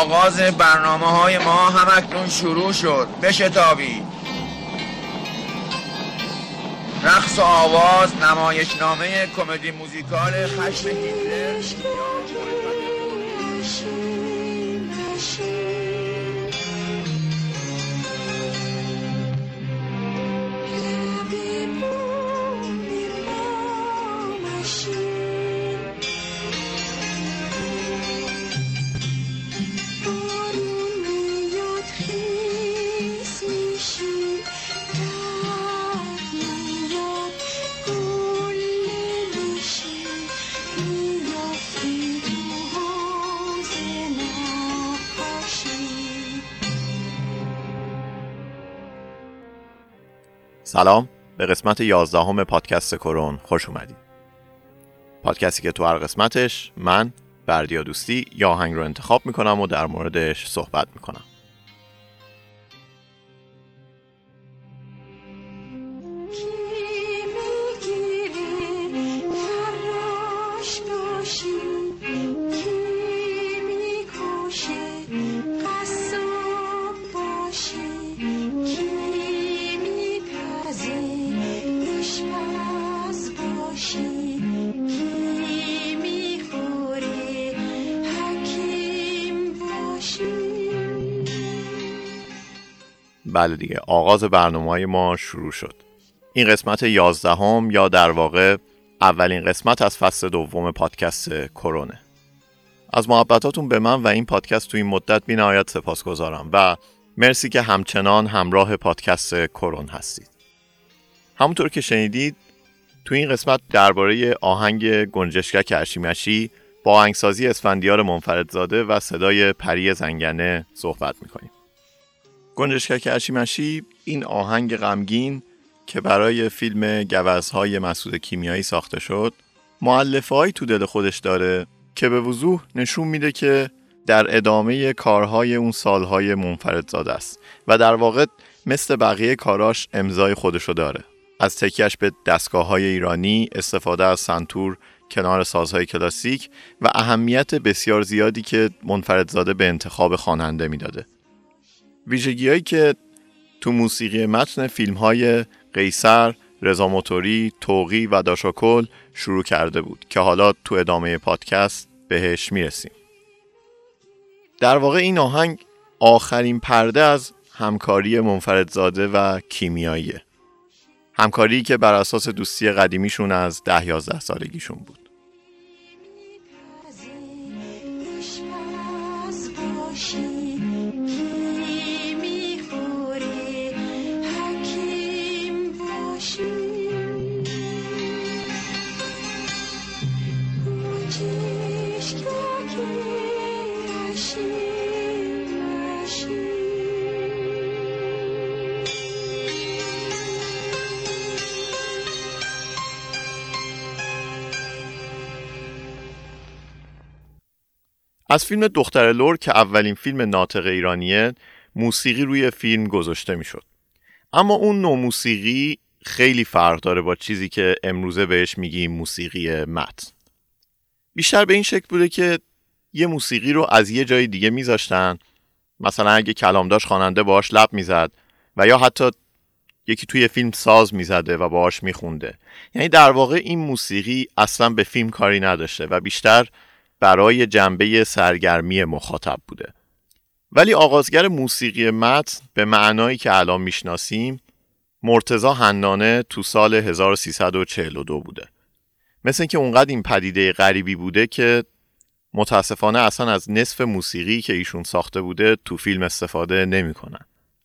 آغاز برنامه های ما همکنون شروع شد. بشتابید رقص و آواز نمایشنامه کمدی موزیکال خشم هیتلر. سلام. به قسمت یازدهم پادکست کرون خوش اومدید. پادکستی که تو هر قسمتش من بردیا دوستی یا آهنگ رو انتخاب می‌کنم و در موردش صحبت می‌کنم. بله دیگه آغاز برنامه های ما شروع شد. این قسمت یازدهم یا در واقع اولین قسمت از فصل دوم پادکست کرونه از محبتاتون به من و این پادکست تو این مدت بی نهایت سپاس گذارم و مرسی که همچنان همراه پادکست کرون هستید. همونطور که شنیدید تو این قسمت درباره آهنگ گنجشکک ارشیمشی با آهنگسازی اسفندیار منفردزاده و صدای پری زنگنه صحبت می‌کنیم. گنجشکک ارشیمشی این آهنگ غمگین که برای فیلم گوزهای مسعود کیمیایی ساخته شد معلفه تو دل خودش داره که به وضوح نشون میده که در ادامه کارهای اون سالهای منفرد زاده است و در واقع مثل بقیه کاراش امضای خودشو داره. از تکیش به دستگاه های ایرانی استفاده از سنتور کنار سازهای کلاسیک و اهمیت بسیار زیادی که منفردزاده به انتخاب خواننده می‌داده. ویژگی که تو موسیقی متن فیلم های قیصر، رضا موتوری، توقی و داشاکل شروع کرده بود که حالا تو ادامه پادکست بهش می‌رسیم. در واقع این آهنگ آخرین پرده از همکاری منفردزاده و کیمیاییه. همکاری که بر اساس دوستی قدیمیشون از ده یازده سالگیشون بود. از فیلم دختر لور که اولین فیلم ناطق ایرانیه موسیقی روی فیلم گذاشته می‌شد. اما اون نوع موسیقی خیلی فرق داره با چیزی که امروزه بهش میگیم موسیقی متن. بیشتر به این شکل بوده که یه موسیقی رو از یه جای دیگه میذاشتن. مثلا اگه کلامداش خواننده باهاش لب می‌زد و یا حتی یکی توی فیلم ساز می‌زده و باهاش میخونده. یعنی در واقع این موسیقی اصلا به فیلم کاری نداشته و بیشتر برای جنبه سرگرمی مخاطب بوده. ولی آغازگر موسیقی متن به معنایی که الان می‌شناسیم مرتزا هنانه تو سال 1342 بوده مثل اینکه اونقدر این پدیده غریبی بوده که متاسفانه اصلا از نصف موسیقی که ایشون ساخته بوده تو فیلم استفاده نمی‌کنن.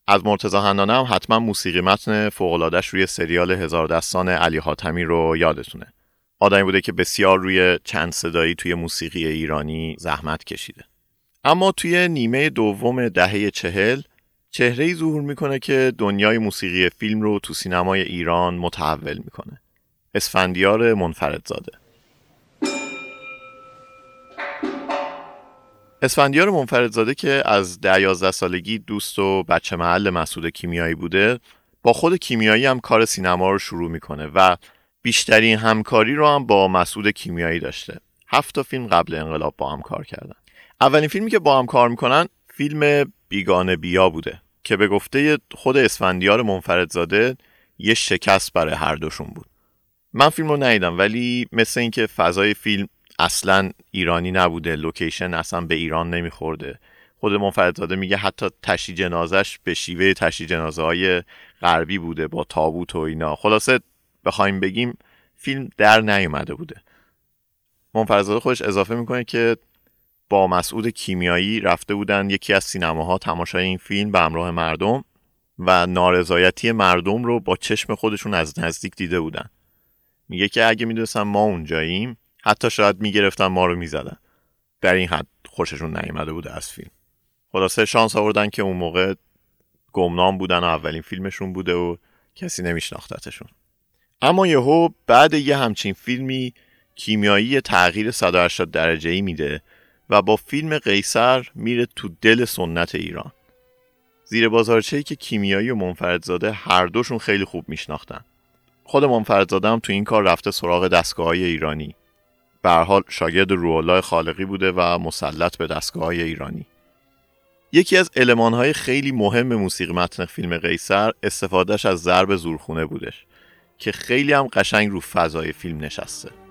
از مرتزا هنانه هم حتما موسیقی متن فوقلادش روی سریال هزار دستان علی حاتمی رو یادتونه. آدمی بوده که بسیار روی چند صدایی توی موسیقی ایرانی زحمت کشیده. اما توی نیمه دوم دهه چهل چهره ظهور می‌کنه که دنیای موسیقی فیلم رو تو سینمای ایران متحول می‌کنه. اسفندیار منفردزاده. اسفندیار منفردزاده که از ده یازده سالگی دوست و بچه محل مسعود کیمیایی بوده با خود کیمیایی هم کار سینما رو شروع می‌کنه و بیشترین همکاری رو هم با مسعود کیمیایی داشته هفت تا فیلم قبل انقلاب با هم کار کردن اولین فیلمی که با هم کار می‌کنن فیلم بیگانه بیا بوده که به گفته خود اسفندیار منفردزاده یه شکست برای هر دوشون بود. من فیلم رو ندیدم ولی مثل اینکه فضای فیلم اصلا ایرانی نبوده لوکیشن اصلا به ایران نمیخورده خود منفردزاده میگه حتی تشی جنازش به شیوه تشی جنازه های غربی بوده با تابوت و اینا. خلاصه بخوایم بگیم فیلم در نیومده بوده. منفردزاده خودش اضافه می‌کنه که با مسعود کیمیایی رفته بودن یکی از سینماها تماشای این فیلم به همراه مردم و نارضایتی مردم رو با چشم خودشون از نزدیک دیده بودن. میگه که اگه می‌دونستم ما اونجاییم حتی شاید می‌گرفتن ما رو می‌زدن. در این حد خوششون نیامده بوده از فیلم. خلاصه شانس آوردن که اون موقع گمنام بودن و اولین فیلمشون بوده و کسی نمیشناختتشون. اما یهو بعد یه همچین فیلمی کیمیایی تغییر 180 درجه ای میده و با فیلم قیصر میره تو دل سنت ایران. زیر بازارچه‌ای که کیمیایی و منفردزاده هر دوشون خیلی خوب میشناختن. خود منفردزاده هم تو این کار رفته سراغ دستگاه های ایرانی. به حال شاگرد روحالله خالقی بوده و مسلط به دستگاه های ایرانی. یکی از های خیلی مهم موسیقی متن فیلم قیصر استفادهش از ضرب زورخونه بودش که خیلی هم قشنگ رو فضای فیلم نشسته.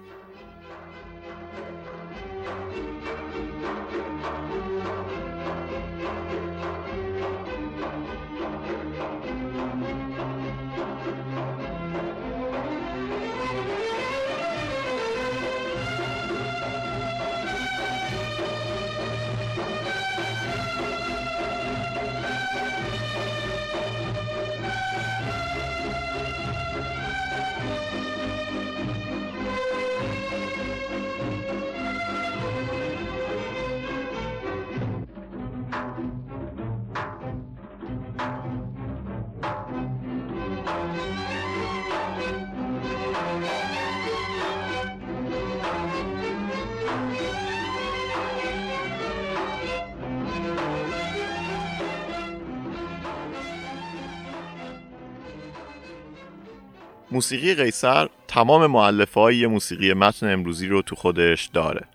موسیقی قیصر تمام معلفه های موسیقی متن امروزی رو تو خودش داره.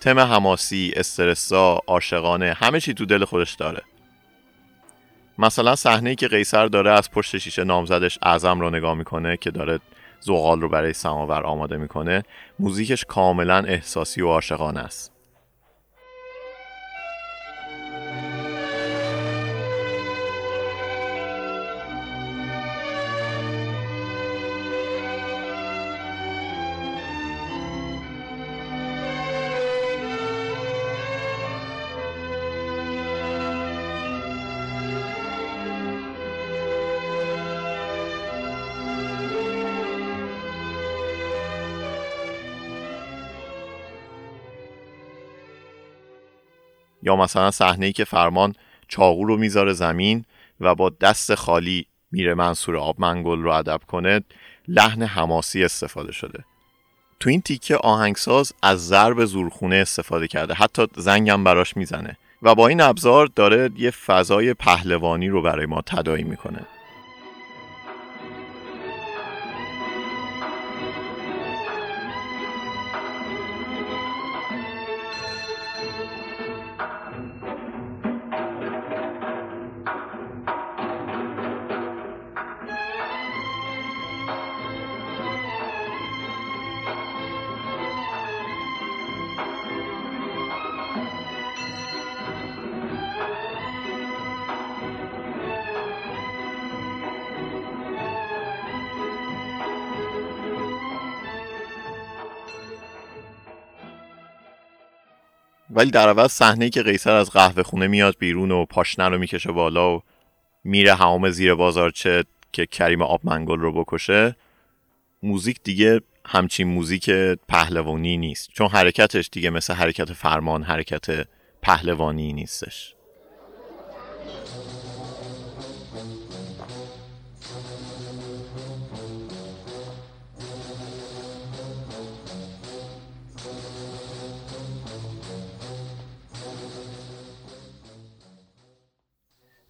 تم حماسی، استرسا، عاشقانه همه چی تو دل خودش داره. مثلا صحنه که قیصر داره از پشت شیشه نامزدش اعظم رو نگاه می‌کنه که داره زغال رو برای سماور آماده می‌کنه موزیکش کاملا احساسی و عاشقانه است. یا مثلا صحنه ای که فرمان چاقو رو می‌ذاره زمین و با دست خالی میره منصور آب منگل رو ادب کنه لحن حماسی استفاده شده. تو این تیکه آهنگساز از ضرب زورخونه استفاده کرده. حتی زنگم براش می‌زنه. و با این ابزار داره یه فضای پهلوانی رو برای ما تدایی می‌کنه. ولی در عوض صحنه که قیصر از قهوه خونه میاد بیرون و پاشنه رو می‌کشه بالا و میره همام زیر بازارچه که کریم آب منگل رو بکشه موزیک دیگه همچین موزیک پهلوانی نیست. چون حرکتش دیگه مثل حرکت فرمان حرکت پهلوانی نیستش.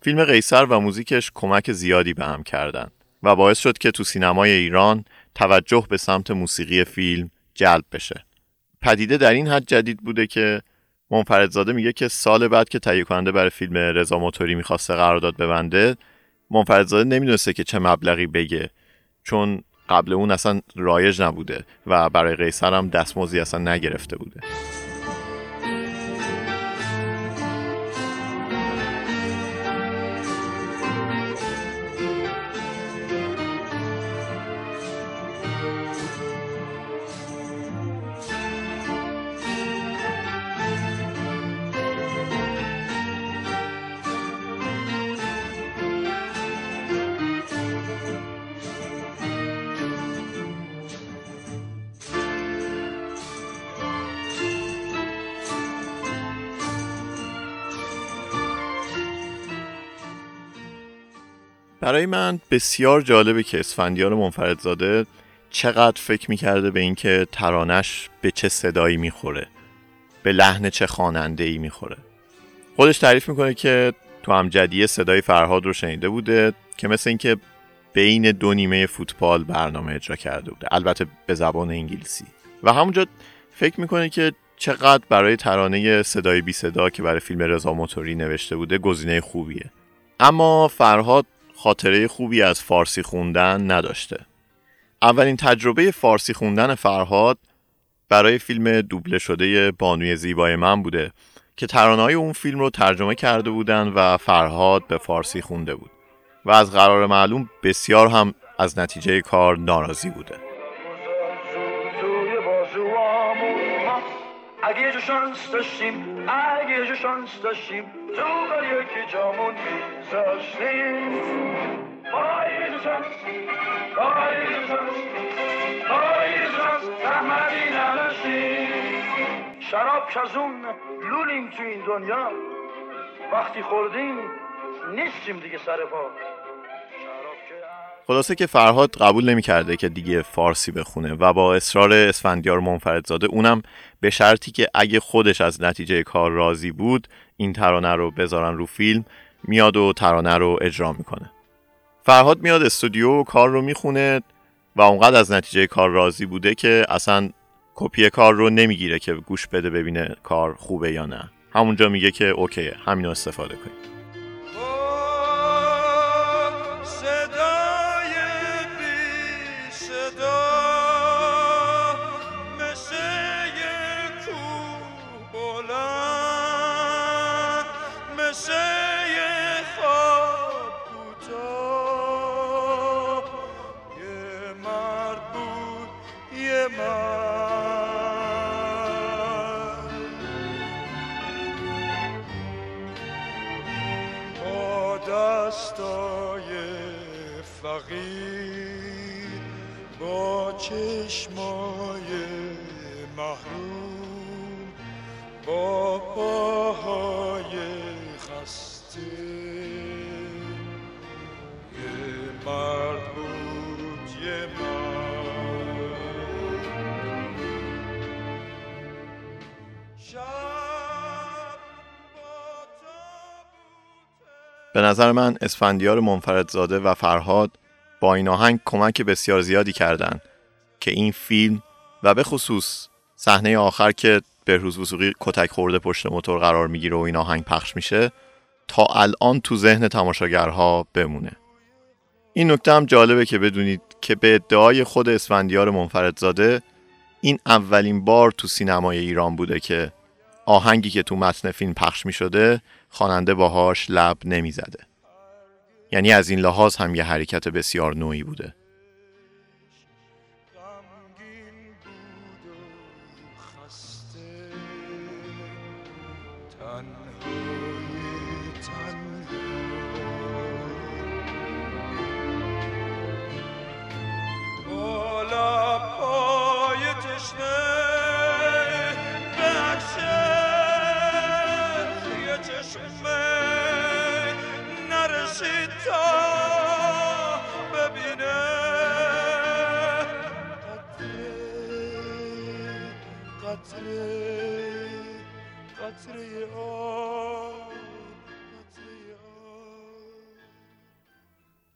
فیلم قیصر و موزیکش کمک زیادی به هم کردند و باعث شد که تو سینمای ایران توجه به سمت موسیقی فیلم جلب بشه. پدیده در این حد جدید بوده که منفردزاده میگه که سال بعد که تهیه کننده برای فیلم رضا موتوری می‌خواسته قرارداد ببنده منفردزاده نمی‌دونسته که چه مبلغی بگه چون قبل اون اصلا رایج نبوده و برای قیصر هم دستمزدی اصلا نگرفته بوده برای من بسیار جالبه که اسفندیار منفردزاده چقدر فکر می‌کرده به اینکه ترانش به چه صدایی می‌خوره به لحن چه خواننده ای می‌خوره. خودش تعریف می‌کنه که تو همجدیه صدای فرهاد رو شنیده بوده که مثل اینکه بین دو نیمه فوتبال برنامه اجرا کرده بوده البته به زبان انگلیسی. و همونجا فکر می‌کنه که چقدر برای ترانه صدای بی صدا که برای فیلم رضا موتوری نوشته بوده گزینه خوبیه. اما فرهاد خاطره خوبی از فارسی خوندن نداشته. اولین تجربه فارسی خوندن فرهاد برای فیلم دوبله شده بانوی زیبای من بوده که ترانه‌های اون فیلم رو ترجمه کرده بودن و فرهاد به فارسی خونده بود و از قرار معلوم بسیار هم از نتیجه کار ناراضی بوده. اگه یه شانس داشتیم اگه یه شانس داشتیم تو بر یکی جامون میذاشتیم. پاییز شانس پاییز شانس پاییز شانس زحمتی نداشتیم. شراب کزون لولیم تو این دنیا وقتی خوردیم نیستیم دیگه سر پا. خلاصه که فرهاد قبول نمی‌کرده که دیگه فارسی بخونه و با اصرار اسفندیار منفردزاده اونم به شرطی که اگه خودش از نتیجه کار راضی بود این ترانه رو بذارن رو فیلم میاد و ترانه رو اجرا می‌کنه. فرهاد میاد استودیو و کار رو می‌خونه و اونقدر از نتیجه کار راضی بوده که اصلا کپی کار رو نمی‌گیره که گوش بده ببینه کار خوبه یا نه. همونجا میگه که اوکیه همین رو استفاده کنیم. به نظر من اسفندیار منفردزاده و فرهاد با این آهنگ کمک بسیار زیادی کردند که این فیلم و به خصوص صحنه آخر که بهروز وسوقی کتک خورده پشت موتور قرار می‌گیره و این آهنگ پخش میشه تا الان تو ذهن تماشاگرها بمونه. این نکته هم جالبه که بدونید که به ادعای خود اسفندیار منفردزاده این اولین بار تو سینمای ایران بوده که آهنگی که تو متن فیلم پخش می شده خواننده باهاش لب نمی‌زده. یعنی از این لحاظ هم یه حرکت بسیار نوعی بوده.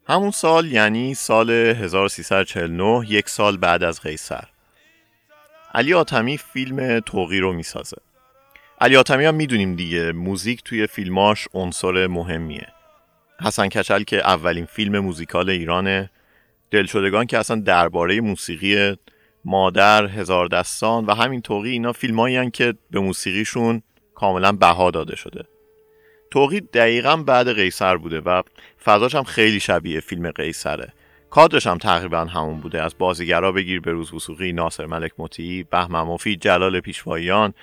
همون سال یعنی سال 1349 یک سال بعد از قیصر. علی آتمی فیلم توقی رو می‌سازه. علی آتمی هم می‌دونیم دیگه موزیک توی فیلماش عنصر مهمیه. حسن کچل که اولین فیلم موزیکال ایرانه. دلشدگان که اصلا درباره موسیقی مادر هزار دستان و همین توقی اینا فیلمایی که به موسیقیشون کاملا بها داده شده. توقی دقیقا بعد قیصر بوده و فضاش هم خیلی شبیه فیلم قیصره. کادرش هم تقریبا همون بوده. از بازیگرا بگیر به روز وسوقی ناصر ملک مطیعی بهمن مفید جلال پیشواییان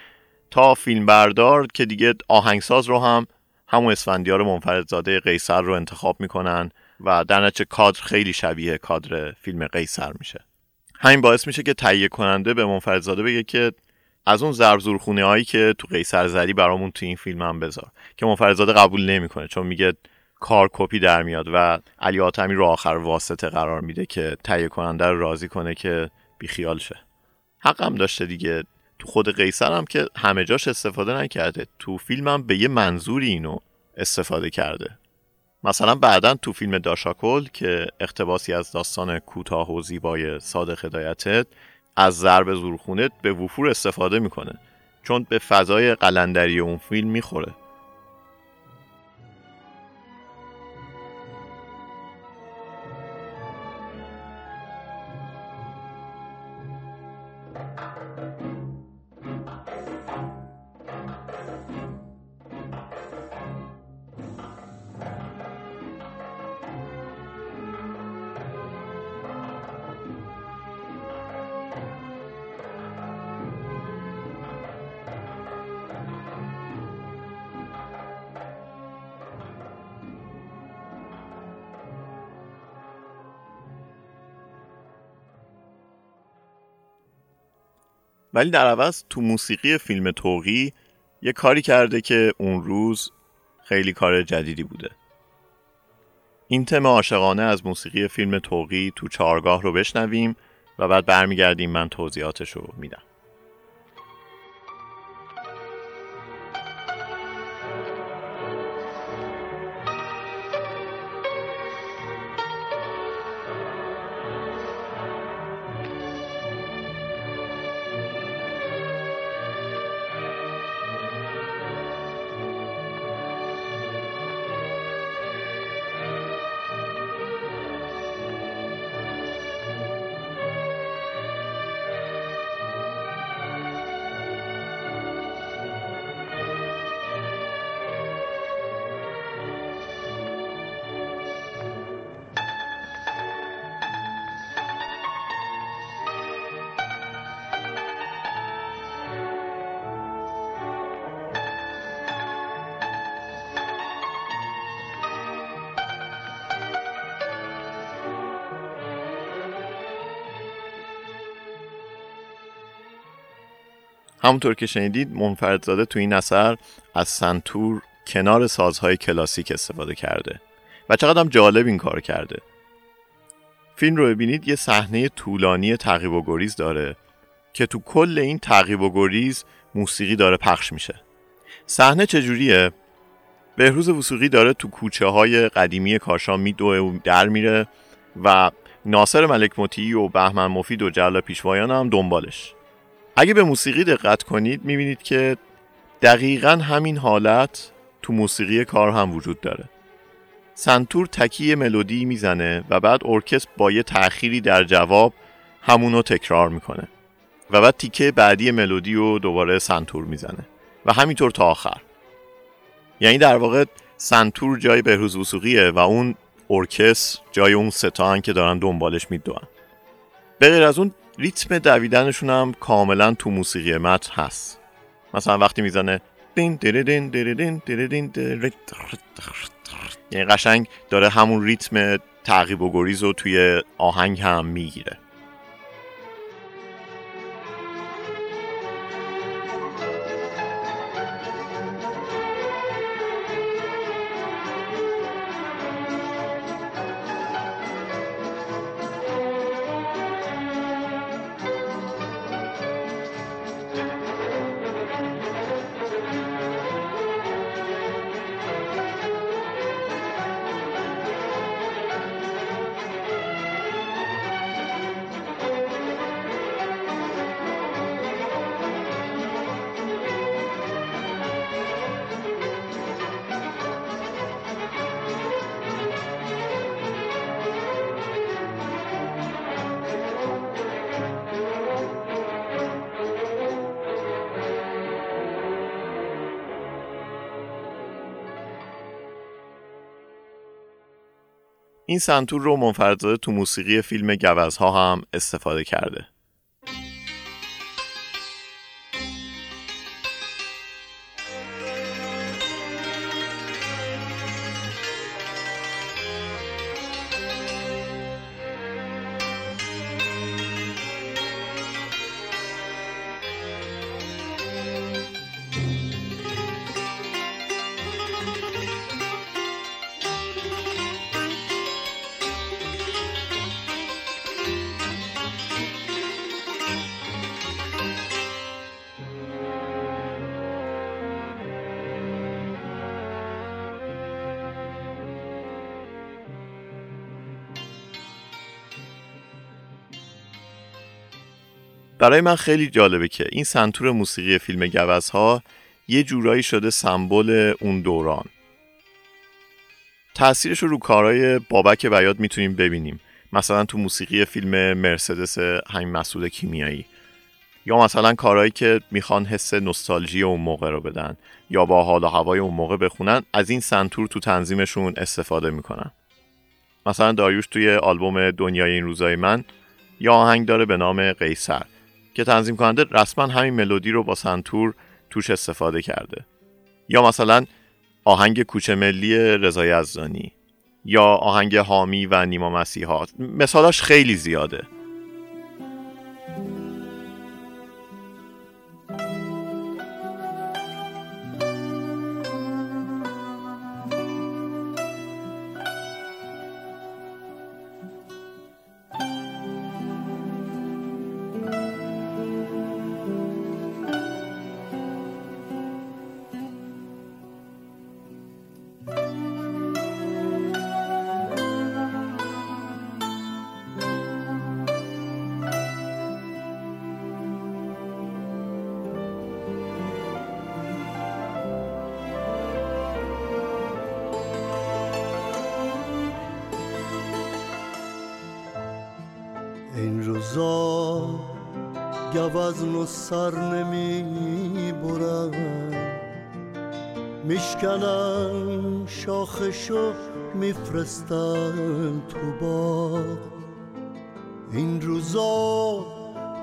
تا فیلم بردار که دیگه آهنگساز رو هم همون اسفندیار منفردزاده قیصر رو انتخاب می‌کنن و در نتیجه کادر خیلی شبیه کادر فیلم قیصر میشه. همین باعث میشه که تهیه کننده به منفردزاده بگه که از اون ضرب زورخونه هایی که تو قیصر زدی برامون تو این فیلم هم بذار که منفردزاده قبول نمی‌کنه چون میگه کار کپی در میاد و علی آتمی رو آخر واسطه قرار میده که تهیه کننده رو راضی کنه که بیخیال شه. حقم داشته دیگه. تو خود قیصر هم که همه جاش استفاده نکرده. تو فیلمم به یه منظوری اینو استفاده کرده. مثلا بعدا تو فیلم داشاکل که اقتباسی از داستان کوتاه و زیبای صادق هدایتت از ضرب زورخونه به وفور استفاده می‌کنه چون به فضای قلندری اون فیلم می‌خوره. ولی در عوض تو موسیقی فیلم توقی یه کاری کرده که اون روز خیلی کار جدیدی بوده. این تم عاشقانه از موسیقی فیلم توقی تو چارگاه رو بشنویم و بعد برمیگردیم من توضیحاتش رو میدم. همونطور که شنیدید منفردزاده تو این اثر از سنتور کنار سازهای کلاسیک استفاده کرده و چقدر هم جالب این کار کرده. فیلم رو ببینید یه صحنه طولانی تعقیب و گریز داره که تو کل این تعقیب و گریز موسیقی داره پخش میشه. صحنه چجوریه؟ بهروز وسوقی داره تو کوچه های قدیمی کاشان میدوه و در میره و ناصر ملک مطیعی و بهمن مفید و جلال پیشوایان هم دنبالش. اگه به موسیقی دقت کنید می‌بینید که دقیقا همین حالت تو موسیقی کار هم وجود داره. سنتور تکی ملودی می‌زنه و بعد ارکستر با یه تأخیری در جواب همونو تکرار می‌کنه و بعد تیکه بعدی ملودی رو دوباره سنتور می‌زنه و همینطور تا آخر. یعنی در واقع سنتور جای بهروز وسوقیه و اون ارکستر جای اون ستان که دارن دنبالش میدوان. به از اون ریتم دویدنشون هم کاملا تو موسیقی متن هست مثلا وقتی می‌زنه دین یعنی قشنگ داره همون ریتم تعقیب و گریز رو توی آهنگ هم می‌گیره این سنتور رو منفردزاده تو موسیقی فیلم گوزها هم استفاده کرده. برای من خیلی جالبه که این سنتور موسیقی فیلم گوزها یه جورایی شده سمبل اون دوران. تأثیرش رو رو کارهای بابک بیاد می‌تونیم ببینیم. مثلا تو موسیقی فیلم مرسدس همین مسئول کیمیایی. یا مثلا کارهایی که می‌خوان حس نوستالژی اون موقع رو بدن یا با حال و هوای اون موقع بخونن از این سنتور تو تنظیمشون استفاده می‌کنن. مثلا داریوش توی آلبوم دنیای این روزای من یا آهنگ داره به نام قیصر. که تنظیم کننده رسما همین ملودی رو با سنتور توش استفاده کرده. یا مثلا آهنگ کوچه ملی رضا یزدانی یا آهنگ حامی و نیما مسیحا. مثالاش خیلی زیاده. میفرستن تو باغ. این روزا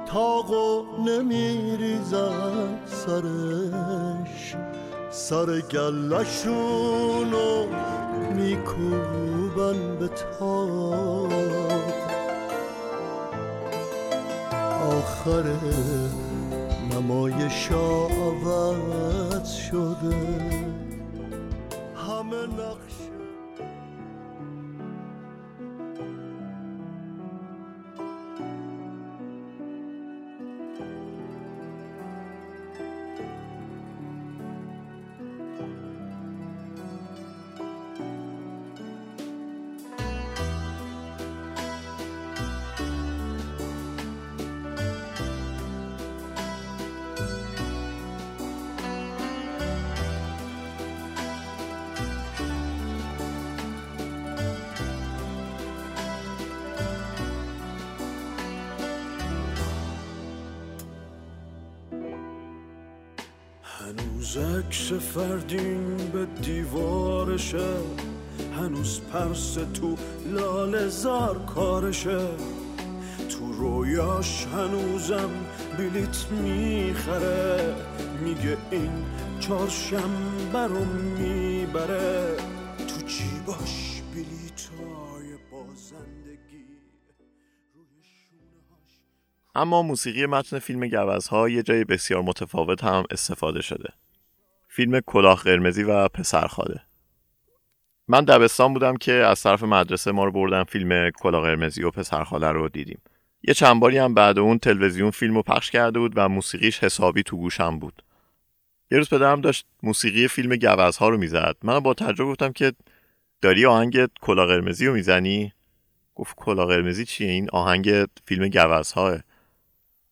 تاقو نمیریزن سرش. سر گلشونو میکوبن به تاق. آخر نمایش عوض شده. همه نقش هنوز پرس تو لال زار کارشه. تو رویاش هنوزم بلیت می‌خره. میگه این چهارشنبه رو می‌بره. تو جیباش بلیتای بازندگی؟ روی شونه‌هاش اما موسیقی متن فیلم گوزها یه جای بسیار متفاوت هم استفاده شده. فیلم کلاه قرمزی و پسرخاله. من دبستان بودم که از طرف مدرسه ما رو بردن فیلم کلاه قرمزی و پسرخاله رو دیدیم. یه چند باری هم بعد اون تلویزیون فیلم رو پخش کرده بود و موسیقیش حسابی تو گوشم بود. یه روز پدرم داشت موسیقی فیلم گوزها رو می‌زد. من با تعجب گفتم که داری آهنگ کلاه قرمزی رو می‌زنی؟ گفت کلاه قرمزی چیه؟ این آهنگ فیلم گوزهاه.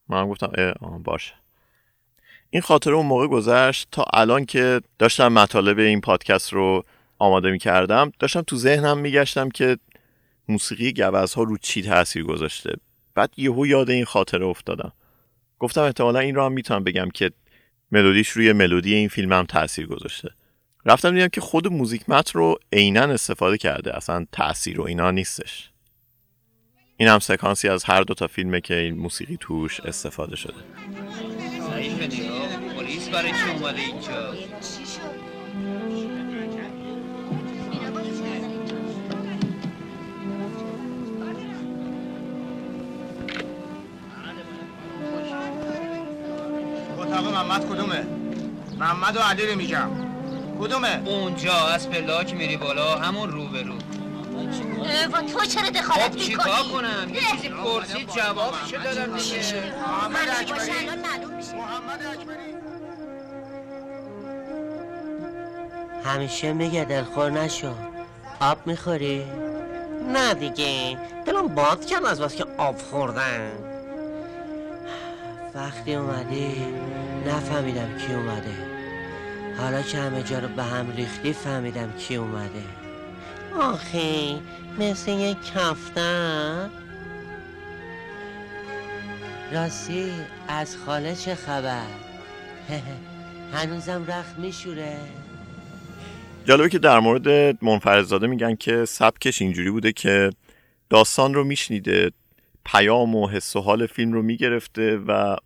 من گفتم اه باشه. این خاطره اون موقع گذشت تا الان که داشتم مطالب این پادکست رو آماده می کردم داشتم تو ذهنم میگشتم که موسیقی گوزها رو چی تاثیر گذاشته. بعد یهو یاد این خاطره افتادم. گفتم احتمالا این رو هم می‌تونم بگم که ملودیش روی ملودی این فیلم هم تاثیر گذاشته. رفتم دیدم که خود موزیک متن رو عینا استفاده کرده اصلا تاثیر و اینا نیستش. این هم سکانسی از هر دو تا فیلمه که این موسیقی توش استفاده شده. پلیس برای اینجا. اتاق محمد کدومه؟ محمد و علی رو میگم. کدومه؟ اونجا از پله که میری بالا همون رو به رو. و تو چرا خب دخالت چیکار می‌کنی؟ کنم؟ یه چیزی پرسید جوابشو دادم دیگه. محمد اکبری؟ محمد اکبری؟ همیشه میگه دلخور نشو. آب می‌خوری؟ نه دیگه. دلم باد کرد از بس که آب خوردن. وقتی اومدی نفهمیدم کی اومده. حالا که همه جا رو به هم ریختی فهمیدم کی اومده. آخی مثل یک کفتن راستی از خاله چه خبر؟ هنوزم رخ میشوره. جالبه که در مورد منفردزاده میگن که سبکش اینجوری بوده که داستان رو میشنیده پیام و حس و حال فیلم رو می‌گرفته و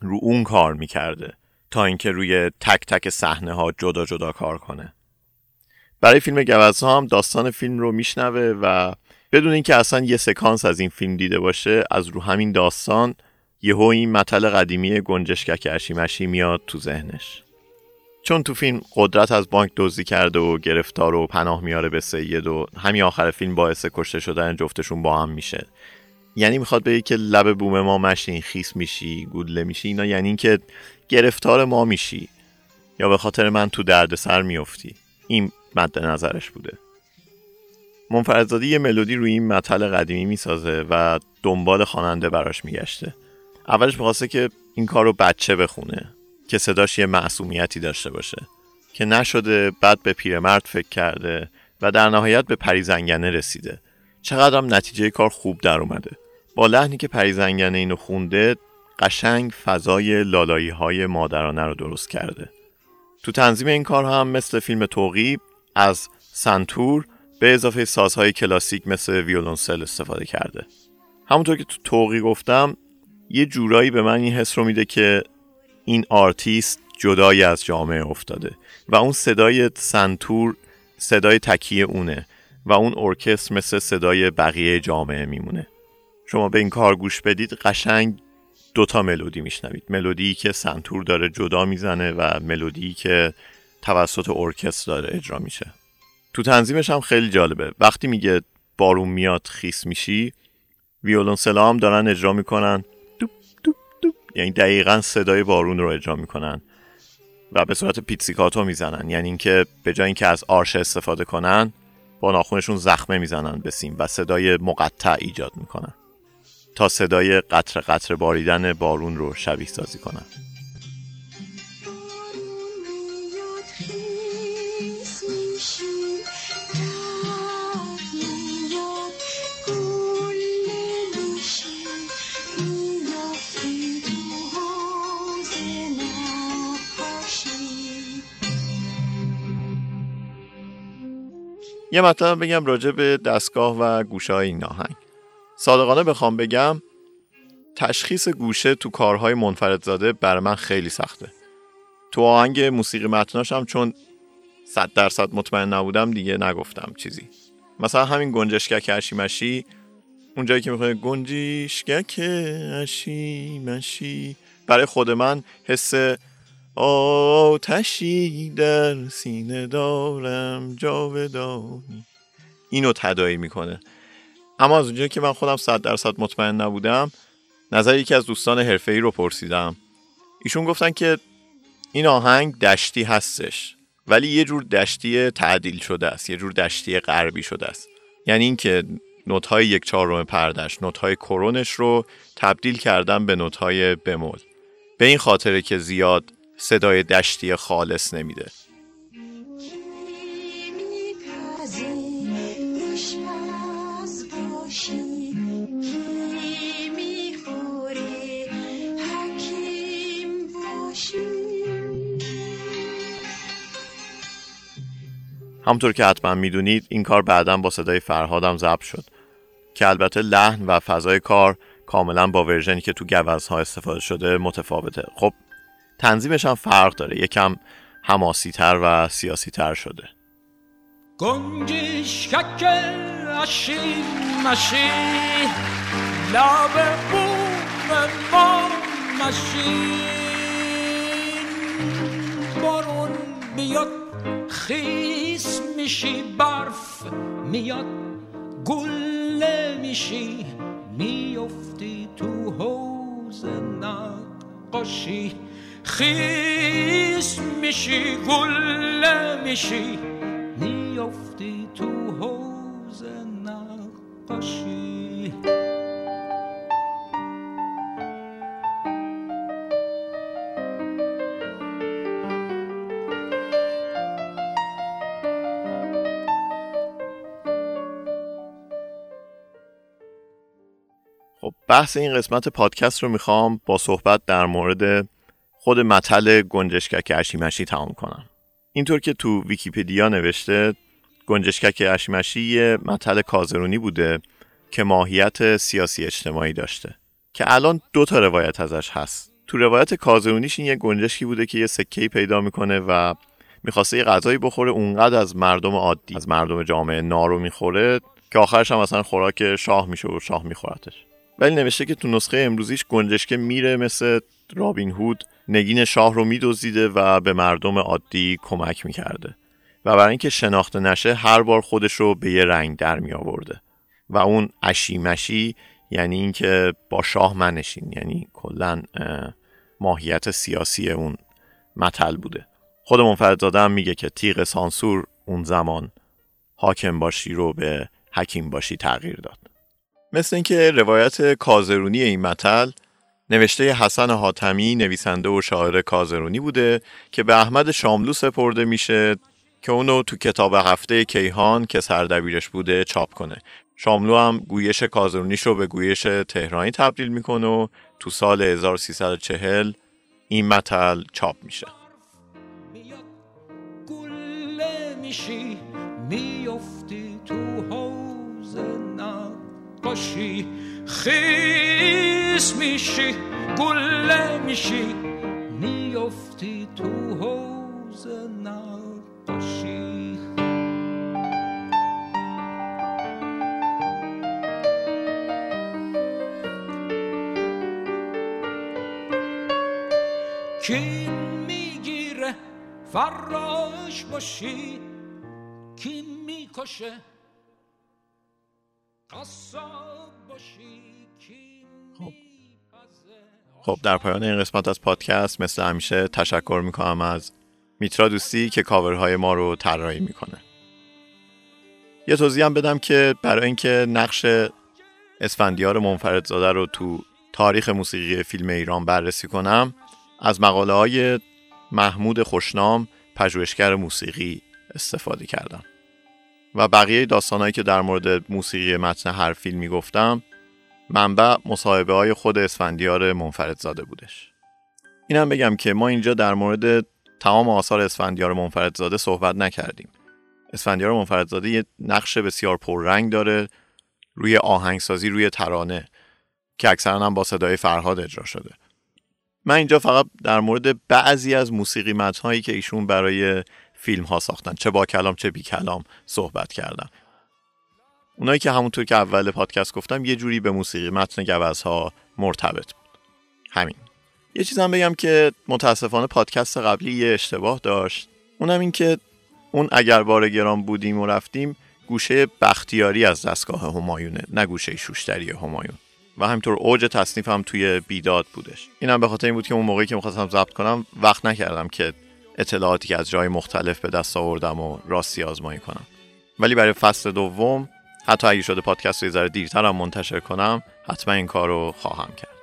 رو اون کار می‌کرده تا اینکه روی تک تک صحنه ها جدا جدا کار کنه. برای فیلم گوزها هم داستان فیلم رو میشنوه و بدون اینکه اصلا یه سکانس از این فیلم دیده باشه از رو همین داستان یهو این مطل قدیمی گنجشکک اشی مشی میاد تو ذهنش. چون تو فیلم قدرت از بانک دزدی کرده و گرفتار و پناه میاره به سید و همین آخر فیلم باعث کشته شدن جفتشون با هم میشه. یعنی می‌خواد بگه که لب بوم ما مشین خیس میشی گودله میشی اینا یعنی اینکه گرفتار ما میشی. یا به خاطر من تو دردسر میافتی. این مد نظرش بوده. منفردزاده یه ملودی روی این مطل قدیمی می‌سازه و دنبال خواننده براش میگشته. اولش می‌خواسته که این کار رو بچه بخونه که صداش یه معصومیتی داشته باشه. که نشده بعد به پیرمرد فکر کرده و در نهایت به پریزنگنه رسیده. چقدرم نتیجه کار خوب در اومده. با لحنی که پری زنگنه اینو خونده قشنگ فضای لالایی های مادرانه رو درست کرده. تو تنظیم این کار هم مثل فیلم طوقی از سنتور به اضافه سازهای کلاسیک مثل ویولونسل استفاده کرده. همونطور که تو طوقی گفتم یه جورایی به من این حس رو میده که این آرتیست جدایی از جامعه افتاده و اون صدای سنتور صدای تکیه اونه. و اون ارکستر مثل صدای بقیه جامعه میمونه. شما به این کار گوش بدید قشنگ دوتا ملودی میشنوید. ملودی که سنتور داره جدا می‌زنه و ملودی که توسط ارکستر داره اجرا میشه. تو تنظیمش هم خیلی جالبه. وقتی میگه بارون میاد خیس میشی ویولونسلا هم دارن اجرا می‌کنن. دوب دوب دوب یعنی دقیقا صدای بارون رو اجرا می‌کنن. و به صورت پیتسیکاتو می‌زنن. یعنی اینکه به جای اینکه از آرش استفاده کنن با ناخونشون زخمه می‌زنن به سیم و صدای مقطع ایجاد می‌کنن تا صدای قطر قطر باریدن بارون رو شبیه سازی کنن. یه مطلب بگم راجع به دستگاه و گوشه های این آهنگ. صادقانه بخوام بگم تشخیص گوشه تو کارهای منفرد زاده بر من خیلی سخته. تو آهنگ موسیقی متناش هم چون صد درصد مطمئن نبودم دیگه نگفتم چیزی. مثلا همین گنجشکک اشی مشی اونجایی که می‌خواد گنجشکک اشی مشی برای خود من حس آتشی در سینه دارم جاودانی. اینو تدایی می‌کنه. اما از اونجایی که من خودم صد درصد مطمئن نبودم نظر یکی از دوستان حرفه‌ای رو پرسیدم. ایشون گفتن که این آهنگ دشتی هستش ولی یه جور دشتی تعدیل شده است یه جور دشتی غربی شده است. یعنی اینکه نوت‌های یک چهارم پردش نوت‌های کرونش رو تبدیل کردن به نوت‌های بمول. به این خاطره که زیاد صدای دشتی خالص نمیده. همطور که حتما می‌دونید این کار بعدا با صدای فرهادم ضبط شد. که البته لحن و فضای کار کاملا با ورژنی که تو گوزها استفاده شده متفاوته. خب تنظیمش هم فرق داره. یکم حماسی تر و سیاسی تر شده گنجشکک اشی مشی لب بوم ما مشین بارون بیاد خیس میشی برف میاد گله میشی. میفتی تو حوز نقاشی. خیس میشی گله میشی میفتی تو حوز نقاشی. خب بحث این قسمت پادکست رو می‌خوام با صحبت در مورد خود متل گنجشکک اشیمشی تمام کنم. اینطور که تو ویکیپدیا نوشته گنجشکک اشیمشی یه متل کازرونی بوده که ماهیت سیاسی اجتماعی داشته که الان دو تا روایت ازش هست. تو روایت کازرونیش این یه گنجشکی بوده که یه سکهی پیدا می‌کنه و می‌خواسته یه غذایی بخوره اونقدر از مردم عادی از مردم جامعه نارو می‌خوره که آخرش هم مثلا خوراک شاه میشه و شاه میخورتش ولی نوشته که تو نسخه امروزیش گنجشکه میره مثل رابین هود نگین شاه رو میدزدیده و به مردم عادی کمک می‌کرده. و برای اینکه شناخته نشه هر بار خودش رو به یه رنگ در می آورده و اون اشی مشی یعنی اینکه با شاه منشین یعنی کلا اه، ماهیت سیاسی اون متل بوده. خود منفردزاده هم میگه که تیغ سانسور اون زمان حاکم باشی رو به حکیم باشی تغییر داد. مثل اینکه روایت کازرونی این متل نوشته حسن حاتمی نویسنده و شاعر کازرونی بوده که به احمد شاملو سپرده میشه که اونو تو کتاب هفته کیهان که سردبیرش بوده چاپ کنه. شاملو هم گویش کازرونیش رو به گویش تهرانی تبدیل می‌کنه و تو سال 1340 این متل چاپ میشه. نقاشی خیس میشی گله میشی میفتی تو حوز نقاشی. کی می‌گیره فراش باشی کی می‌کشه خب. در پایان این قسمت از پادکست مثل همیشه تشکر می‌کنم از میترا دوستی که کاورهای ما رو طراحی می‌کنه. یه توضیح هم بدم که برای اینکه نقش اسفندیار منفردزاده رو تو تاریخ موسیقی فیلم ایران بررسی کنم از مقاله های محمود خوشنام پژوهشگر موسیقی استفاده کردم. و بقیه داستانهایی که در مورد موسیقی متن هر فیلمی گفتم منبع مصاحبه های خود اسفندیار منفردزاده بودش. اینم بگم که ما اینجا در مورد تمام آثار اسفندیار منفردزاده صحبت نکردیم. اسفندیار منفردزاده یه نقش بسیار پررنگ داره روی آهنگسازی روی ترانه که اکثرا هم با صدای فرهاد اجرا شده. من اینجا فقط در مورد بعضی از موسیقی متنهایی که ایشون برای فیلم ها ساختن چه با کلام چه بی کلام صحبت کردم اونایی که همونطور که اول پادکست گفتم یه جوری به موسیقی متن گوزها مرتبط بود. همین. یه چیز هم بگم که متاسفانه پادکست قبلی یه اشتباه داشت. اونم این که اون اگر بار گرام بودیم و رفتیم گوشه بختیاری از دستگاه همایونه نه گوشه شوشتری همایون. و همینطور اوج تصنیف هم توی بیداد بودش. اینم به خاطر این بود که اون موقعی که می‌خواستم ضبط کنم وقت نکردم که اطلاعاتی که از جای مختلف به دست آوردم و راستی آزمایی کنم. ولی برای فصل دوم حتی اگه شده پادکست رو یه ذره دیرتر هم منتشر کنم حتما این کار رو خواهم کرد.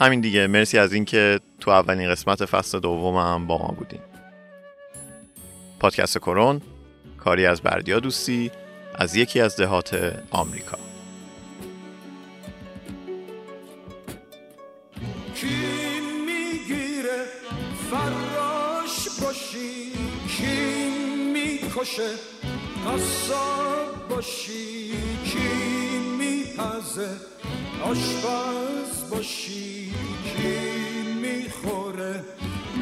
همین دیگه. مرسی از اینکه تو اولین قسمت فصل دومم با ما بودین. پادکست کرون کاری از بردیا دوستی از یکی از دهات آمریکا. می‌کشه. قصاب باشی کی میپزه. آشپز باشی کی می‌خوره.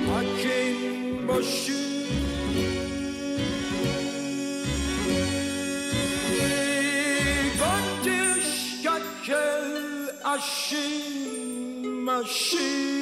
حکیم باشی. گاتش ککل اشین مشین